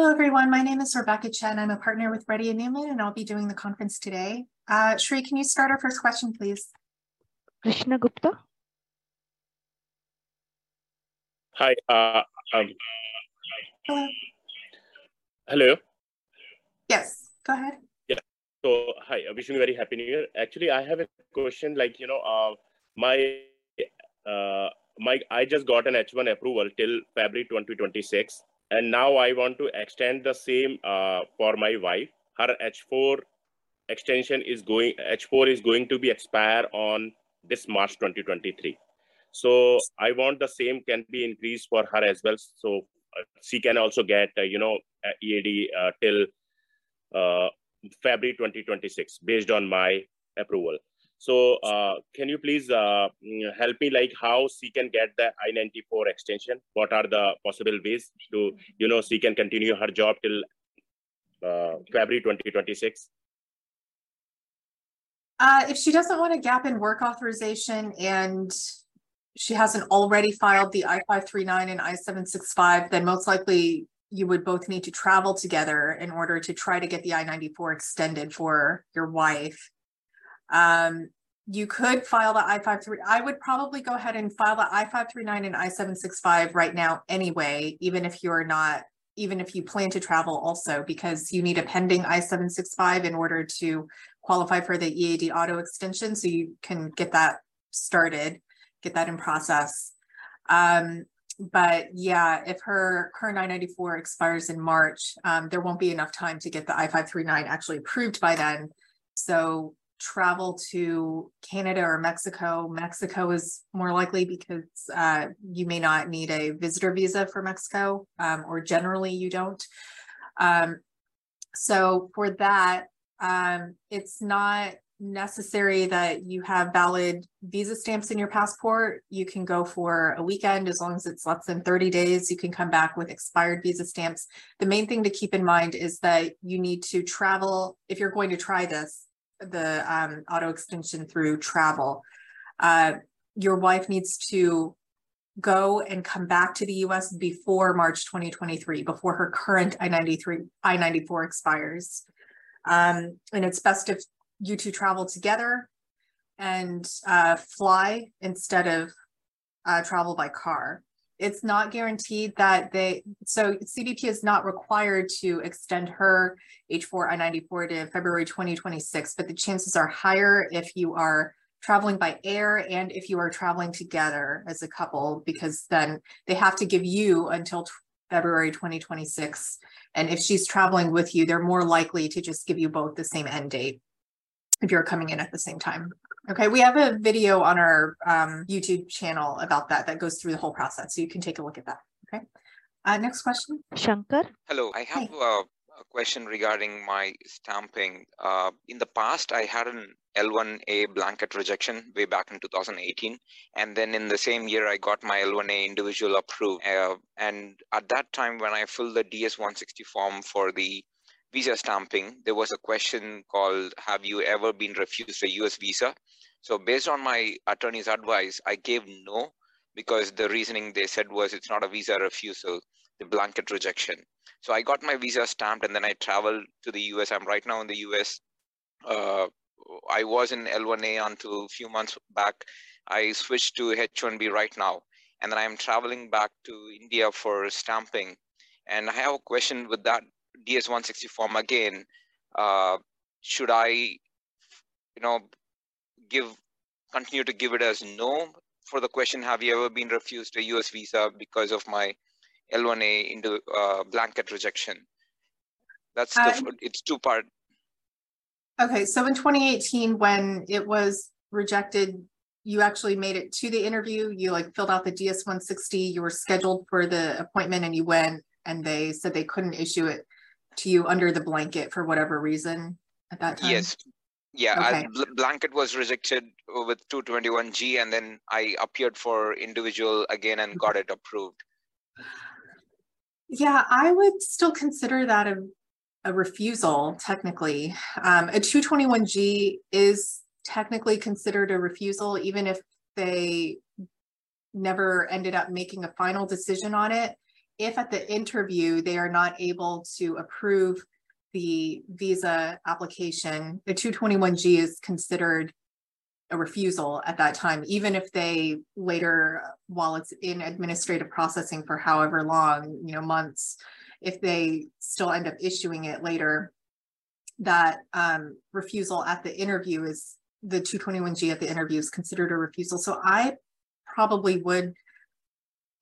Hello, everyone. My name is Rebecca Chen. I'm a partner with Reddy and Neumann, and I'll be doing the conference today. Uh, Shri, can you start our first question, please? Krishna Gupta. Hi. Uh, um, Hello. hello. Yes, go ahead. Yeah. So, hi. uh, Wishing you very happy New Year. Actually, I have a question. Like, you know, uh, my uh, my I just got an H1 approval till February 2026, and now I want to extend the same uh, for my wife. Her H4 extension is going. H4 is going to be expire on this March 2023. So I want the same can be increased for her as well. So uh, she can also get uh, you know uh, EAD uh, till uh, February 2026 based on my approval. So uh, can you please uh, help me like how she can get the I-94 extension? What are the possible ways to, you know, she can continue her job till uh, February 2026? Uh, if she doesn't want a gap in work authorization and she hasn't already filed the I-539 and I-765, then most likely you would both need to travel together in order to try to get the I-94 extended for your wife. Um, you could file the I-53. I would probably go ahead and file the I-539 and I-765 right now anyway, even if you're not, even if you plan to travel also, because you need a pending I-765 in order to qualify for the EAD auto extension. So you can get that started, get that in process. Um, but yeah, if her current I-94 expires in March, um, there won't be enough time to get the I-539 actually approved by then. So travel to Canada or Mexico. Mexico is more likely because uh, you may not need a visitor visa for Mexico, um, or generally you don't. Um, so for that, um, it's not necessary that you have valid visa stamps in your passport. You can go for a weekend as long as it's less than 30 days. You can come back with expired visa stamps. The main thing to keep in mind is that you need to travel if you're going to try this the um, auto extension through travel. Uh, your wife needs to go and come back to the US before March 2023, before her current I-93, I-94 expires. Um, and it's best if you two travel together and uh, fly instead of uh, travel by car it's not guaranteed that they, so CBP is not required to extend her H4 I-94 to February 2026, but the chances are higher if you are traveling by air and if you are traveling together as a couple, because then they have to give you until February 2026. And if she's traveling with you, they're more likely to just give you both the same end date if you're coming in at the same time. Okay, we have a video on our um, YouTube channel about that that goes through the whole process. So you can take a look at that. Okay. Uh, next question. Shankar. Hello, I have uh, a question regarding my stamping. Uh, in the past, I had an L1A blanket rejection way back in 2018. And then in the same year, I got my L1A individual approved. Uh, and at that time, when I filled the DS160 form for the visa stamping, there was a question called, have you ever been refused a US visa? So based on my attorney's advice, I gave no because the reasoning they said was it's not a visa refusal, the blanket rejection. So I got my visa stamped and then I traveled to the US. I'm right now in the US. Uh, I was in L1A until a few months back. I switched to H1B right now. And then I'm traveling back to India for stamping. And I have a question with that DS160 form again. Uh, should I, you know, give continue to give it as no for the question? Have you ever been refused a U.S. visa because of my L1A into uh, blanket rejection? That's the um, it's two part. Okay, so in 2018, when it was rejected, you actually made it to the interview. You like filled out the DS 160. You were scheduled for the appointment, and you went, and they said they couldn't issue it to you under the blanket for whatever reason at that time. Yes, yeah, okay. I, blanket was rejected with 221G, and then I appeared for individual again and got it approved. Yeah, I would still consider that a, a refusal, technically. Um, a 221G is technically considered a refusal, even if they never ended up making a final decision on it. If at the interview they are not able to approve the visa application, the 221G is considered a refusal at that time, even if they later, while it's in administrative processing for however long, you know, months, if they still end up issuing it later, that um, refusal at the interview is the 221G at the interview is considered a refusal. So I probably would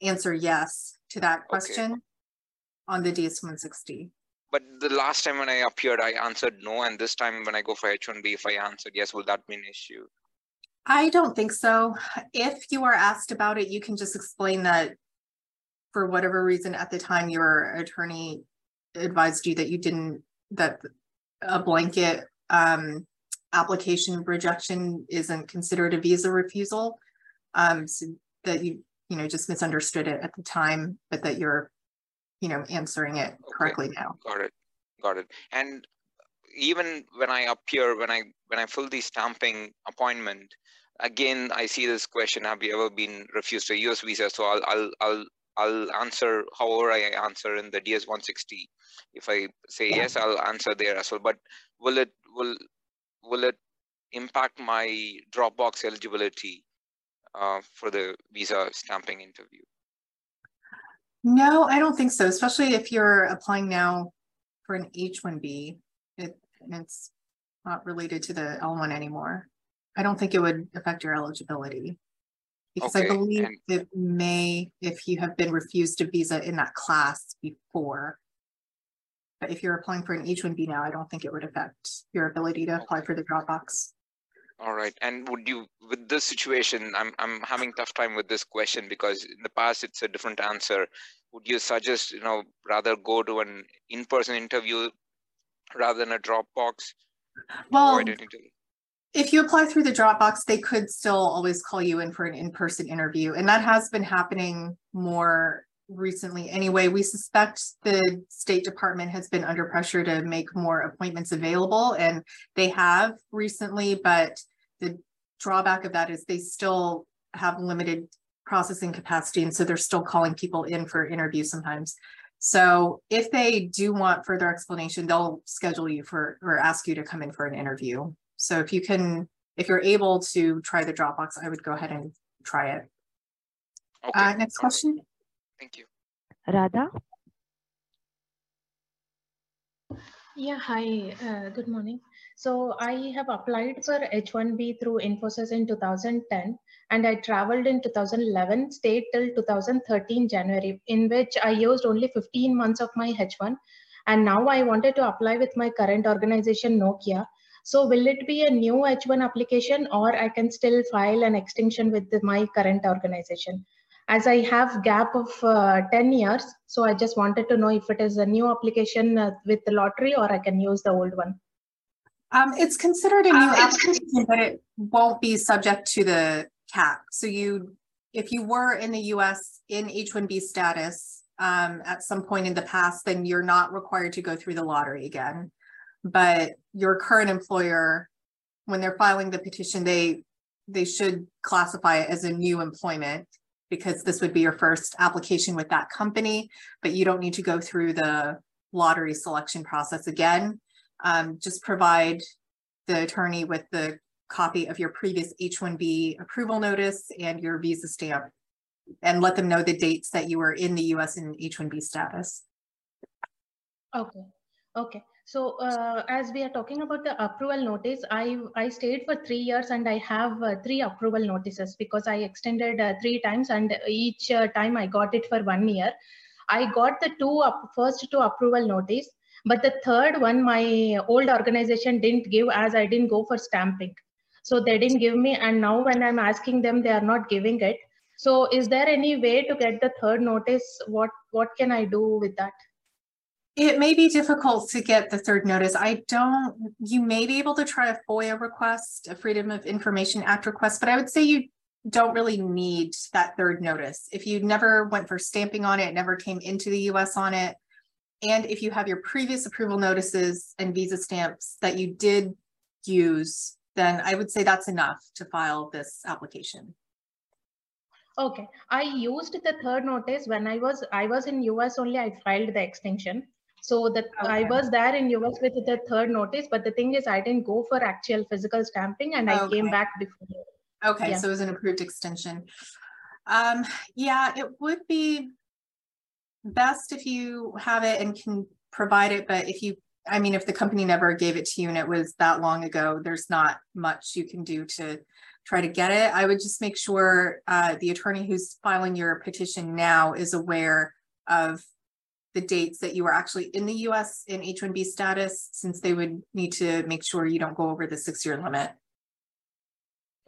answer yes to that question okay. on the DS160 but the last time when I appeared, I answered no, and this time when I go for H1B, if I answered yes, will that be an issue? I don't think so. If you are asked about it, you can just explain that for whatever reason at the time your attorney advised you that you didn't that a blanket um, application rejection isn't considered a visa refusal. Um, so that you you know just misunderstood it at the time, but that you're you know, answering it correctly okay. now. Got it. Got it. And even when I appear, when I when I fill the stamping appointment, again I see this question: Have you ever been refused a U.S. visa? So I'll I'll I'll I'll answer however I answer in the DS 160. If I say yeah. yes, I'll answer there as well. But will it will will it impact my Dropbox eligibility uh, for the visa stamping interview? No, I don't think so, especially if you're applying now for an H-1B. It, it's not related to the L1 anymore. I don't think it would affect your eligibility because okay. I believe and it may if you have been refused a visa in that class before. But if you're applying for an H-1B now, I don't think it would affect your ability to apply for the Dropbox. All right. And would you, with this situation, I'm, I'm having tough time with this question because in the past it's a different answer. Would you suggest you know rather go to an in-person interview rather than a dropbox? Well if you apply through the dropbox they could still always call you in for an in-person interview. And that has been happening more recently anyway we suspect the state department has been under pressure to make more appointments available and they have recently but the drawback of that is they still have limited processing capacity. And so they're still calling people in for interviews sometimes. So if they do want further explanation, they'll schedule you for or ask you to come in for an interview. So if you can, if you're able to try the Dropbox, I would go ahead and try it. Okay. Uh, next question. Thank you. Radha. Yeah, hi, uh, good morning. So I have applied for H1B through Infosys in 2010 and I traveled in 2011, stayed till 2013 January, in which I used only 15 months of my H1. And now I wanted to apply with my current organization, Nokia. So will it be a new H1 application or I can still file an extension with the, my current organization? As I have gap of uh, 10 years, so I just wanted to know if it is a new application uh, with the lottery or I can use the old one. Um, it's considered a new um, application, but it won't be subject to the cap. So you, if you were in the US in H-1B status um, at some point in the past, then you're not required to go through the lottery again. But your current employer, when they're filing the petition, they they should classify it as a new employment because this would be your first application with that company, but you don't need to go through the lottery selection process again. Um, just provide the attorney with the copy of your previous H-1B approval notice and your visa stamp and let them know the dates that you were in the US in H-1B status. Okay. Okay. So uh, as we are talking about the approval notice, I I stayed for three years and I have uh, three approval notices because I extended uh, three times and each uh, time I got it for one year. I got the two up, first two approval notice, but the third one my old organization didn't give as I didn't go for stamping. So they didn't give me, and now when I'm asking them, they are not giving it. So is there any way to get the third notice? What what can I do with that? It may be difficult to get the third notice. I don't, you may be able to try a FOIA request, a Freedom of Information Act request, but I would say you don't really need that third notice. If you never went for stamping on it, never came into the US on it, and if you have your previous approval notices and visa stamps that you did use, then I would say that's enough to file this application. Okay, I used the third notice when I was I was in US only. I filed the extension, so that okay. I was there in US with the third notice, but the thing is I didn't go for actual physical stamping and I came back before. Okay, yeah. so it was an approved extension. Um, yeah, it would be best if you have it and can provide it, but if you, I mean, if the company never gave it to you and it was that long ago, there's not much you can do to try to get it. I would just make sure uh, the attorney who's filing your petition now is aware of the dates that you were actually in the US in H-1B status, since they would need to make sure you don't go over the six-year limit.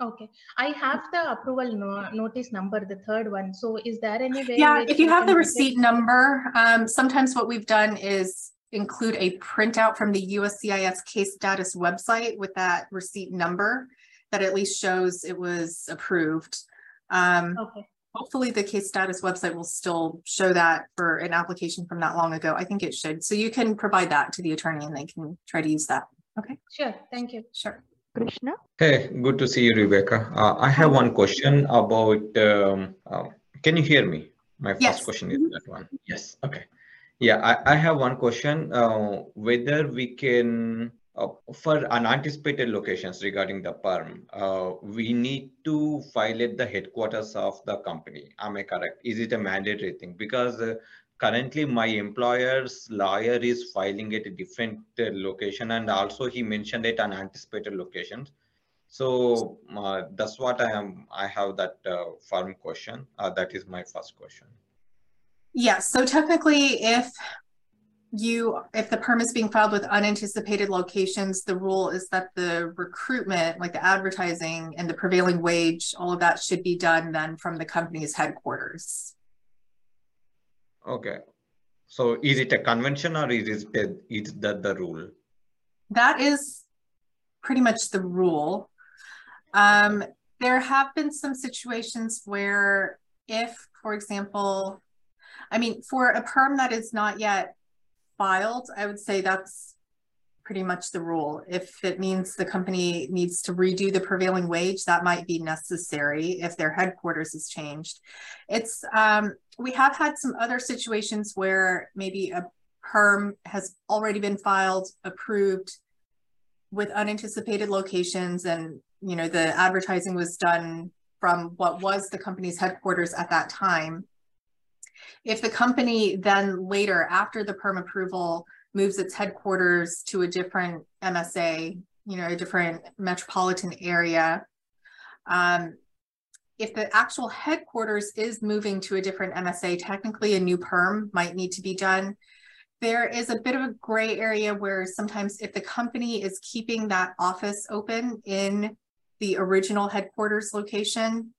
Okay, I have the approval no notice number, the third one. So is there any way? Yeah, if you have the receipt number, um, sometimes what we've done is include a printout from the USCIS case status website with that receipt number that at least shows it was approved. Um, okay hopefully the case status website will still show that for an application from that long ago. I think it should. So you can provide that to the attorney and they can try to use that. Okay. Sure. Thank you. Sure. Krishna? Hey, good to see you, Rebecca. Uh, I have one question about, um, uh, can you hear me? My first yes. question is that one. Yes. Okay. Yeah, I, I have one question. Uh, whether we can uh, for unanticipated locations regarding the perm, uh, we need to file at the headquarters of the company. Am I correct? Is it a mandatory thing? Because uh, currently my employer's lawyer is filing at a different uh, location and also he mentioned it unanticipated locations. So uh, that's what I am. I have that uh, firm question. that is my first question. Yes. Yeah, so technically, if you if the perm is being filed with unanticipated locations the rule is that the recruitment like the advertising and the prevailing wage all of that should be done then from the company's headquarters. Okay. So is it a convention or is it is that the rule? That is pretty much the rule. Um, there have been some situations where if for example i mean for a perm that is not yet filed, I would say that's pretty much the rule. If it means the company needs to redo the prevailing wage, that might be necessary if their headquarters is changed. It's um, we have had some other situations where maybe a perm has already been filed, approved with unanticipated locations, and you know the advertising was done from what was the company's headquarters at that time if the company then later, after the perm approval, moves its headquarters to a different MSA, you know, a different metropolitan area, um, if the actual headquarters is moving to a different MSA, technically a new perm might need to be done. There is a bit of a gray area where sometimes if the company is keeping that office open in the original headquarters location,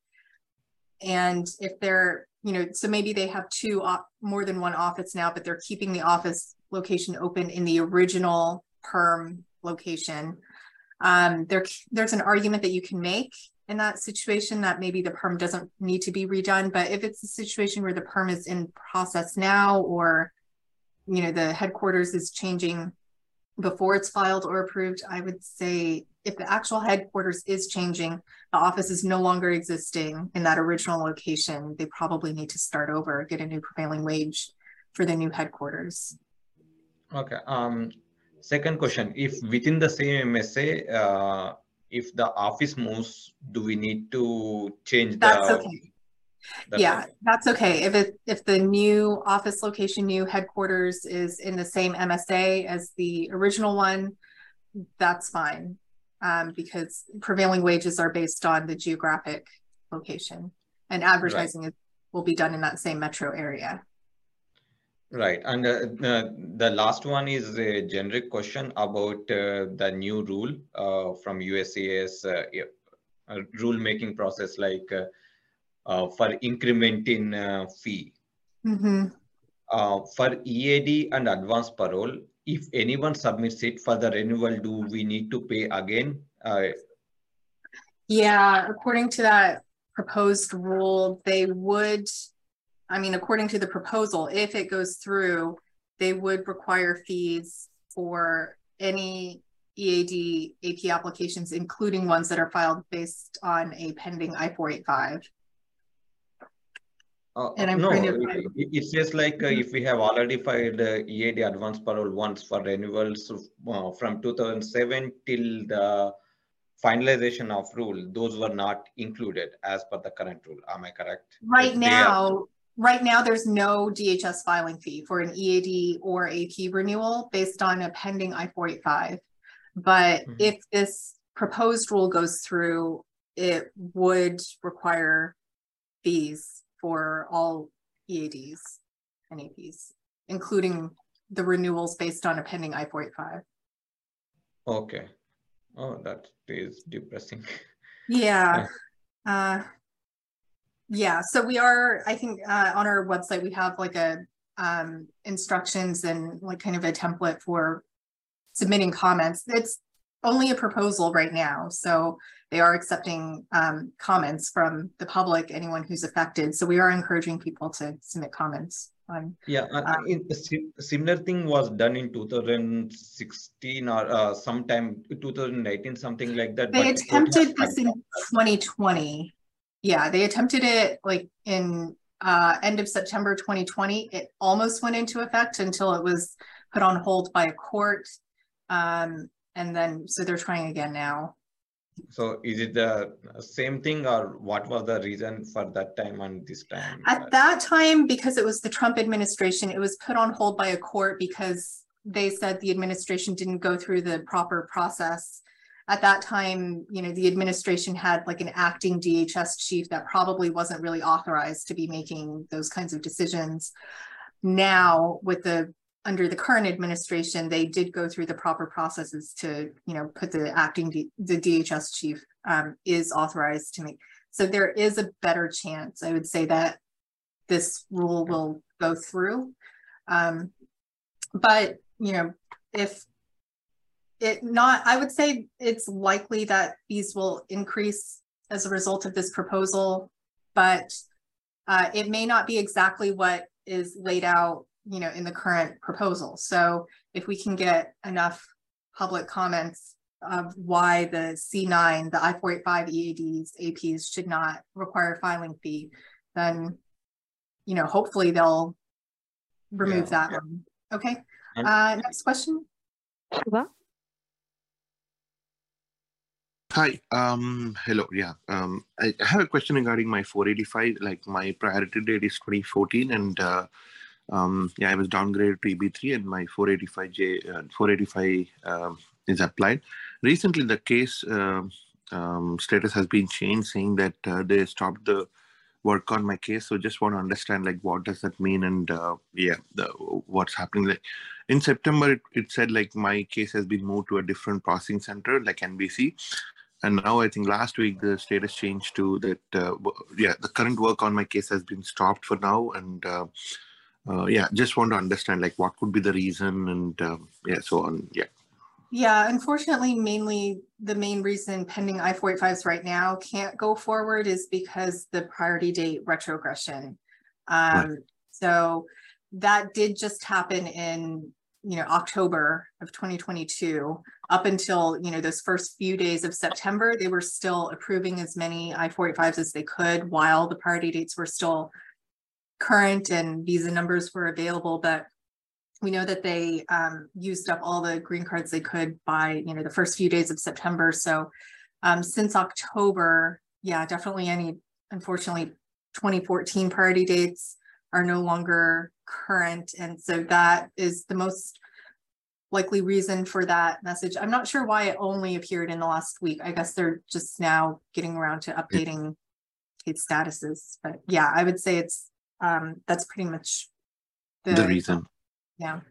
and if they're you know, so maybe they have two more than one office now, but they're keeping the office location open in the original perm location. Um, there, there's an argument that you can make in that situation that maybe the perm doesn't need to be redone. But if it's a situation where the perm is in process now, or you know, the headquarters is changing before it's filed or approved, I would say if the actual headquarters is changing, the office is no longer existing in that original location, they probably need to start over, get a new prevailing wage for the new headquarters. Okay. Um, second question, if within the same MSA, uh, if the office moves, do we need to change That's the... okay. That's Yeah, that's okay. If it, if the new office location, new headquarters is in the same MSA as the original one, that's fine. Um, because prevailing wages are based on the geographic location and advertising is, will be done in that same metro area. Right. And uh, the, the last one is a generic question about uh, the new rule uh, from USCIS uh, uh, rule making process, like uh, for increment in uh, fee. Mhm. Uh, for EAD and advance parole, if anyone submits it for the renewal, do we need to pay again? Uh, Yeah, according to that proposed rule, they would, I mean, according to the proposal, if it goes through, they would require fees for any EAD AP applications, including ones that are filed based on a pending I-485. Uh, And I'm no, trying to- it, it- it says like uh, if we have already filed uh, EAD advance parole once for renewals uh, from 2007 till the finalization of rule, those were not included as per the current rule. Am I correct? Right Like, they are- now, right now, there's no DHS filing fee for an EAD or AP renewal based on a pending I-485. But Mhm. if this proposed rule goes through, it would require fees for all EADs and APs, including the renewals based on a pending I-485. Okay. Oh, that is depressing. Yeah. Uh, yeah, so we are, I think, uh, on our website, we have like a, um, instructions and like kind of a template for submitting comments. It's only a proposal right now, so they are accepting, um, comments from the public, anyone who's affected. So we are encouraging people to submit comments on, Yeah, uh, Um, similar thing was done in 2016 or uh, sometime 2019, something like that. They attempted this in twenty twenty. Yeah, they attempted it like in uh end of September twenty twenty. It almost went into effect until it was put on hold by a court. Um, and then, so they're trying again now. So is it the same thing or what was the reason for that time and this time? At that time, because it was the Trump administration, it was put on hold by a court because they said the administration didn't go through the proper process. At that time, you know, the administration had like an acting DHS chief that probably wasn't really authorized to be making those kinds of decisions. Now, with the, under the current administration, they did go through the proper processes to, you know, put the acting, D- the DHS chief um, is authorized to make so there is a better chance, I would say that this rule will go through. Um, but, you know, if it not, I would say it's likely that fees will increase as a result of this proposal, but uh, it may not be exactly what is laid out, you know, in the current proposal. So if we can get enough public comments of why the C9, the I-485 EADs, APs should not require filing fee, then, you know, hopefully they'll remove Yeah, that yeah. one. Okay, uh, next question. Shiva? Hi, um, hello, yeah. Um, I, I have a question regarding my 485. Like my priority date is 2014, and uh, um, yeah, I was downgraded to EB3, and my 485J, uh, 485 um, is applied. Recently, the case um um, status has been changed, saying that uh, they stopped the work on my case. So just want to understand like what does that mean, and uh, yeah, the, what's happening. Like in September, it, it said like my case has been moved to a different processing center, like NBC and now I think last week the status changed to that. Uh, yeah, the current work on my case has been stopped for now, and uh, uh, yeah, just want to understand like what could be the reason, and um, yeah, so on. Yeah, Yeah, unfortunately, mainly the main reason pending I-485s right now can't go forward is because the priority date retrogression. Um, so that did just happen in, you know, October of 2022. Up until, you know, those first few days of September, they were still approving as many I-485s as they could while the priority dates were still current and visa numbers were available, but we know that they um, used up all the green cards they could by, you know, the first few days of September. So um, since October, yeah, definitely any, unfortunately, 2014 priority dates are no longer current. And so that is the most likely reason for that message. I'm not sure why it only appeared in the last week. I guess they're just now getting around to updating its statuses. But yeah, I would say it's um, that's pretty much the, the reason. Yeah.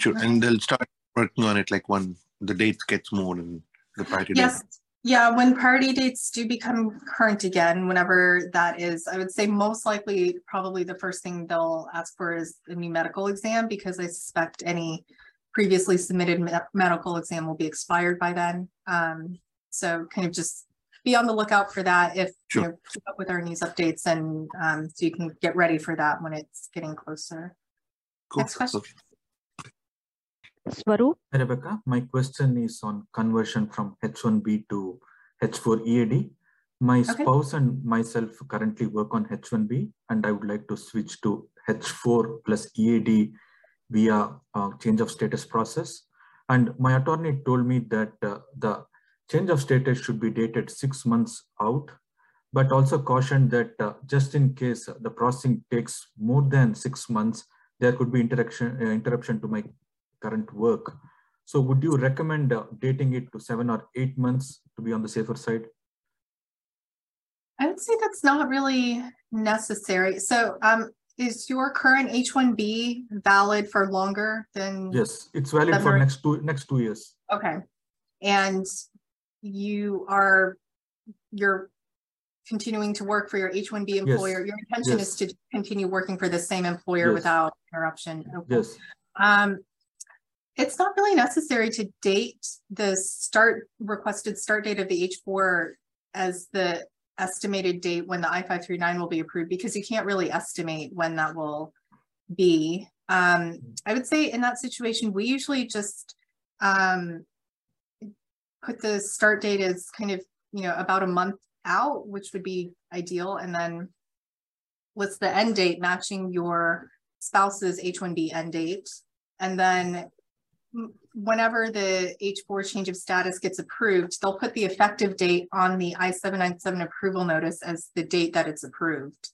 Sure. And they'll start working on it like when the dates gets more and the priority yes. Yeah, when priority dates do become current again, whenever that is, I would say most likely probably the first thing they'll ask for is a new medical exam because I suspect any previously submitted me medical exam will be expired by then. Um, so kind of just be on the lookout for that if sure. you know, keep up with our news updates and um, so you can get ready for that when it's getting closer. Cool. Next question. Okay. Swaroop? Rebecca, my question is on conversion from H1B to H4 EAD. My okay. spouse and myself currently work on H1B and I would like to switch to H4 plus EAD via uh, change of status process. And my attorney told me that uh, the change of status should be dated six months out, but also cautioned that uh, just in case the processing takes more than six months, there could be interaction, uh, interruption to my current work. So would you recommend uh, dating it to seven or eight months to be on the safer side? I would say that's not really necessary. So um, is your current H-1B valid for longer than? Yes, it's valid for next two, next two years. Okay. And you are, you're continuing to work for your H-1B employer. Yes. Your intention yes. is to continue working for the same employer yes. without interruption. Okay. Yes. Um, it's not really necessary to date the start requested start date of the H4 as the estimated date when the I-539 will be approved because you can't really estimate when that will be. Um, I would say in that situation, we usually just um, put the start date as kind of, you know, about a month out, which would be ideal. And then what's the end date matching your spouse's H-1B end date. And then whenever the H4 change of status gets approved, they'll put the effective date on the I-797 approval notice as the date that it's approved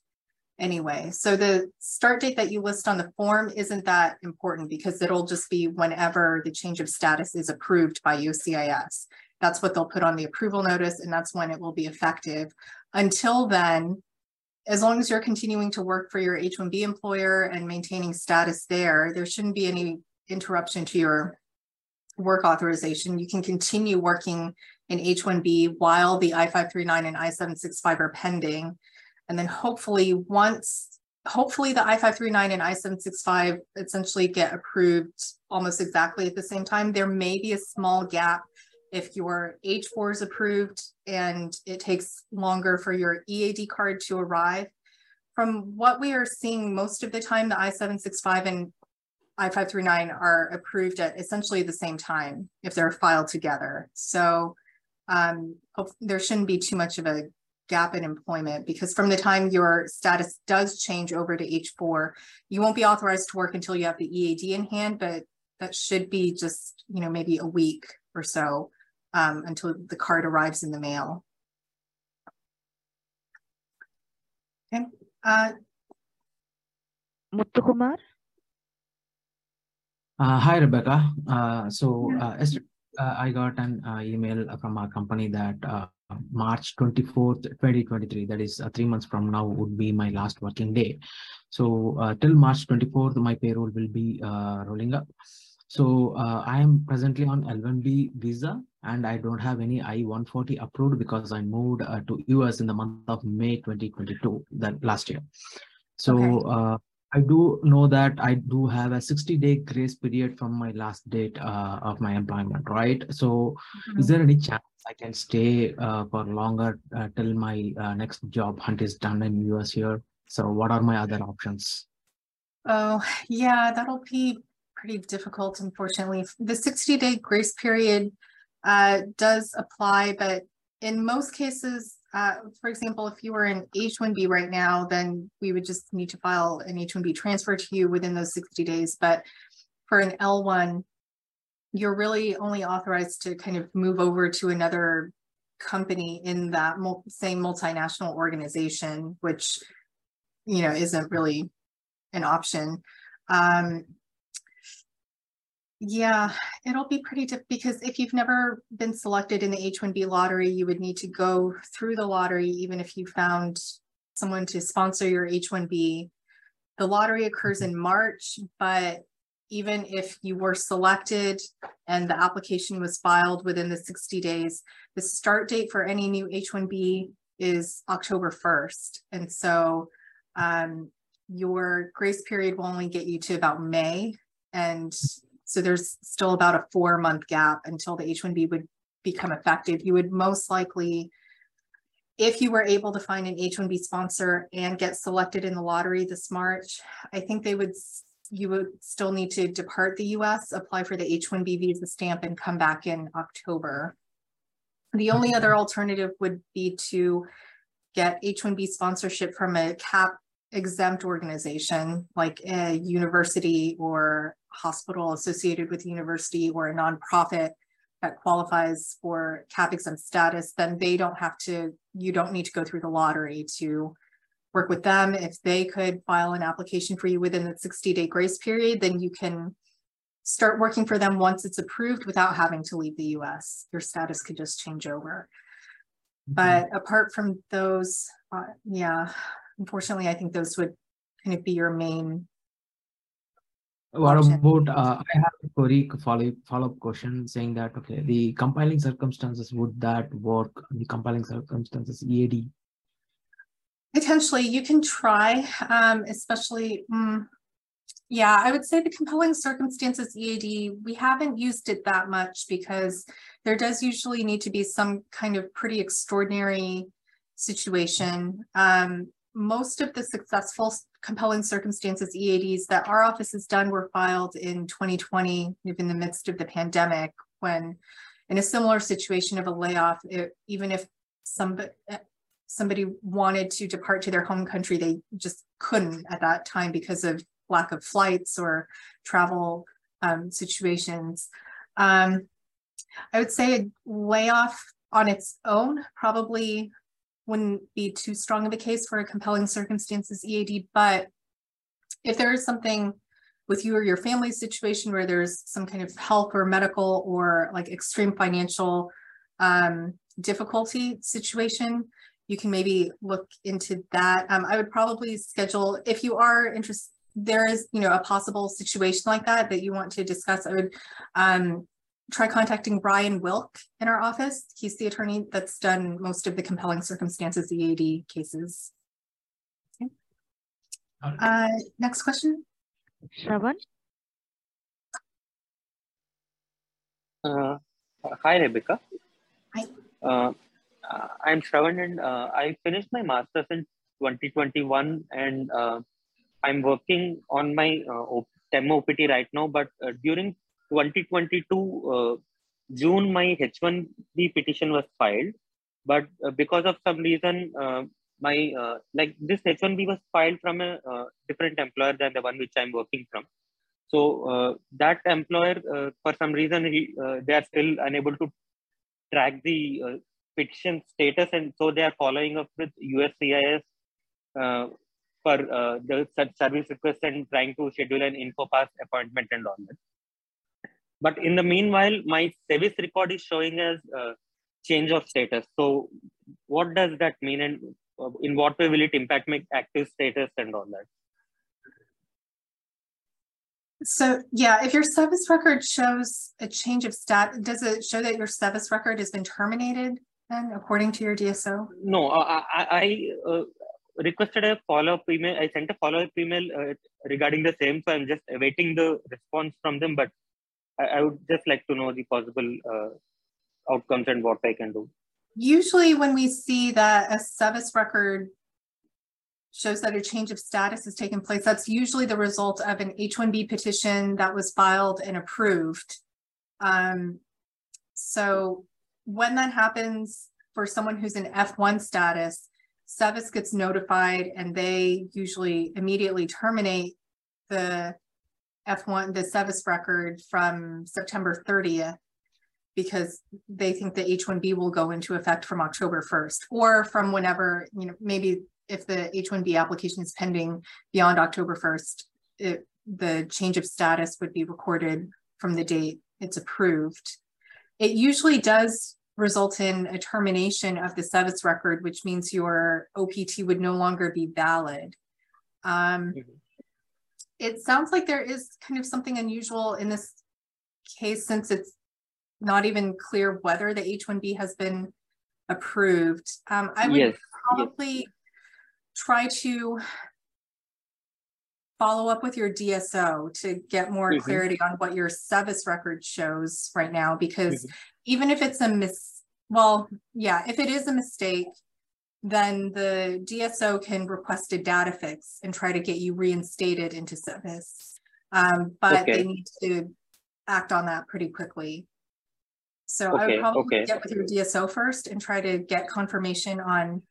anyway. So the start date that you list on the form isn't that important because it'll just be whenever the change of status is approved by USCIS. That's what they'll put on the approval notice and that's when it will be effective. Until then, as long as you're continuing to work for your H-1B employer and maintaining status there, there shouldn't be any interruption to your work authorization, you can continue working in H-1B while the I-539 and I-765 are pending. And then hopefully once, hopefully the I-539 and I-765 essentially get approved almost exactly at the same time. There may be a small gap if your H4 is approved and it takes longer for your EAD card to arrive. From what we are seeing most of the time, the I-765 and I-539 are approved at essentially the same time if they're filed together. So um, there shouldn't be too much of a gap in employment because from the time your status does change over to H4, you won't be authorized to work until you have the EAD in hand, but that should be just, you know, maybe a week or so um, until the card arrives in the mail. Okay. Uh, Muthukumar? Uh, hi, Rebecca. Uh, so uh, uh, I got an uh, email from our company that uh, March 24th, 2023, that is three months from now, would be my last working day. So till March 24th, my payroll will be rolling up. So I am presently on L1B visa and I don't have any I-140 approved because I moved to US in the month of May 2022, that last year. So okay. I do know that I do have a 60 day grace period from my last date uh, of my employment, right? So mm -hmm. is there any chance I can stay uh, for longer uh, till my uh, next job hunt is done in US here? So what are my other options? Oh, yeah, that'll be pretty difficult, unfortunately. The 60 day grace period uh, does apply, but in most cases, uh, for example, if you were in H-1B right now, then we would just need to file an H-1B transfer to you within those 60 days. But for an L1, you're really only authorized to kind of move over to another company in that same multinational organization, which you know, isn't really an option. Um, yeah, it'll be pretty tough because if you've never been selected in the H-1B lottery, you would need to go through the lottery, even if you found someone to sponsor your H-1B. The lottery occurs in March, but even if you were selected and the application was filed within the 60 days, the start date for any new H-1B is October 1st. And so um, your grace period will only get you to about May. And so there's still about a four month gap until the H-1B would become effective. You would most likely, if you were able to find an H-1B sponsor and get selected in the lottery this March, I think they would, you would still need to depart the US, apply for the H-1B visa stamp and come back in October. The only other alternative would be to get H-1B sponsorship from a CAP exempt organization like a university or hospital associated with the university or a nonprofit that qualifies for cap exempt status, then they don't have to, you don't need to go through the lottery to work with them. If they could file an application for you within the 60 day grace period, then you can start working for them once it's approved without having to leave the US. Your status could just change over. Mm-hmm. But apart from those, uh, yeah, unfortunately, I think those would kind of be your main what about uh, I have a query follow follow up question saying that okay the compiling circumstances would that work? The compiling circumstances EAD potentially you can try um, especially mm, yeah I would say the compelling circumstances EAD we haven't used it that much because there does usually need to be some kind of pretty extraordinary situation. Um, most of the successful compelling circumstances EADs that our office has done were filed in 2020 in the midst of the pandemic when in a similar situation of a layoff, it, even if somebody, somebody wanted to depart to their home country, they just couldn't at that time because of lack of flights or travel um, situations. Um, I would say a layoff on its own probably wouldn't be too strong of a case for a compelling circumstances EAD, but if there is something with you or your family situation where there's some kind of health or medical or like extreme financial um, difficulty situation, you can maybe look into that. Um, I would probably schedule, if you are interested, there is, you know, a possible situation like that that you want to discuss, I would um, try contacting Brian Wilk in our office. He's the attorney that's done most of the compelling circumstances EAD cases. Okay. Uh, next question. Shravan. Uh, hi, Rebecca. Hi. Uh, I'm Shravan and uh, I finished my master's in 2021 and uh, I'm working on my uh, STEM OPT right now, but uh, during 2022 uh, June, my H1B petition was filed, but uh, because of some reason, uh, my uh, like this H1B was filed from a uh, different employer than the one which I'm working from. So uh, that employer, for some reason, he, they are still unable to track the petition status, and so they are following up with USCIS for the service request and trying to schedule an info pass appointment and all that. But in the meanwhile, my service record is showing as uh, change of status. So what does that mean and uh, in what way will it impact my active status and all that? So yeah, if your service record shows a change of stat, does it show that your service record has been terminated then according to your DSO? No, I, I uh, requested a follow-up email. I sent a follow-up email uh, regarding the same. So I'm just awaiting the response from them. But I, I would just like to know the possible uh, outcomes and what I can do. Usually when we see that a service record shows that a change of status has taken place, that's usually the result of an H-1B petition that was filed and approved. Um, so when that happens for someone who's in F1 status, SEVIS gets notified and they usually immediately terminate the F1, the SEVIS record from September 30th because they think the H1B will go into effect from October 1st or from whenever, you know, maybe if the H-1B application is pending beyond October 1st, it, the change of status would be recorded from the date it's approved. It usually does result in a termination of the SEVIS record, which means your OPT would no longer be valid. Um, mm-hmm. It sounds like there is kind of something unusual in this case since it's not even clear whether the H-1B has been approved. Um, I would yes. probably yes. try to follow up with your DSO to get more mm-hmm. clarity on what your SEVIS record shows right now, because mm-hmm. even if it's a mis, well, yeah, if it is a mistake, then the DSO can request a data fix and try to get you reinstated into SEVIS. Um, but okay. they need to act on that pretty quickly. So okay. I would probably okay. get with your DSO first and try to get confirmation on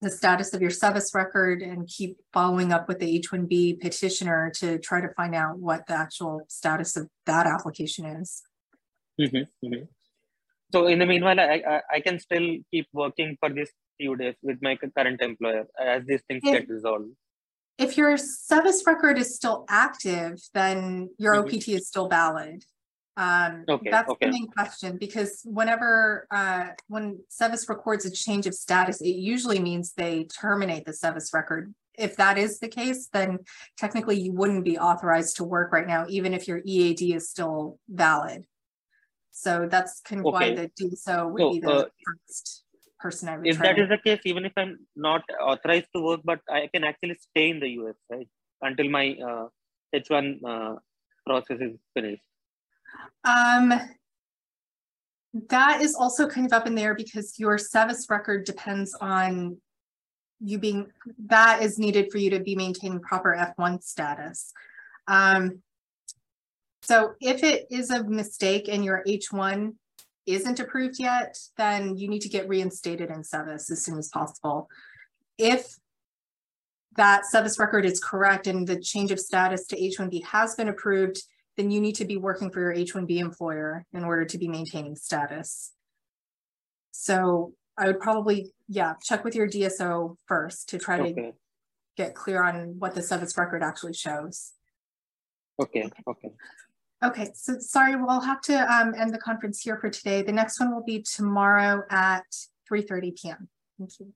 the status of your SEVIS record and keep following up with the H-1B petitioner to try to find out what the actual status of that application is. Mm-hmm, mm-hmm. So in the meanwhile, I, I, I, can still keep working for these few days with my current employer as these things if, get resolved. If your SEVIS record is still active, then your mm-hmm. OPT is still valid. Um, okay, that's okay. the main question because whenever uh, when SEVIS records a change of status, it usually means they terminate the SEVIS record. If that is the case, then technically you wouldn't be authorized to work right now, even if your EAD is still valid. So that's kind of okay. why the DSO would so, be the uh, first person I would. If that is the case, even if I'm not authorized to work, but I can actually stay in the US, right, until my uh, H1 uh, process is finished. Um, that is also kind of up in there because your SEVIS record depends on you being, that is needed for you to be maintaining proper F1 status. Um, so if it is a mistake and your H1 isn't approved yet, then you need to get reinstated in SEVIS as soon as possible. If that SEVIS record is correct and the change of status to H1B has been approved, then you need to be working for your H-1B employer in order to be maintaining status. So I would probably, yeah, check with your DSO first to try okay. to get clear on what the SEVIS record actually shows. Okay, okay. Okay, so sorry, we'll have to um, end the conference here for today. The next one will be tomorrow at 3.30 p.m. Thank you.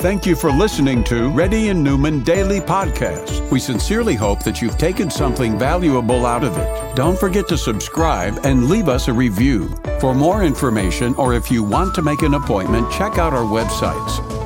Thank you for listening to Reddy and Neumann Daily Podcast. We sincerely hope that you've taken something valuable out of it. Don't forget to subscribe and leave us a review. For more information or if you want to make an appointment, check out our websites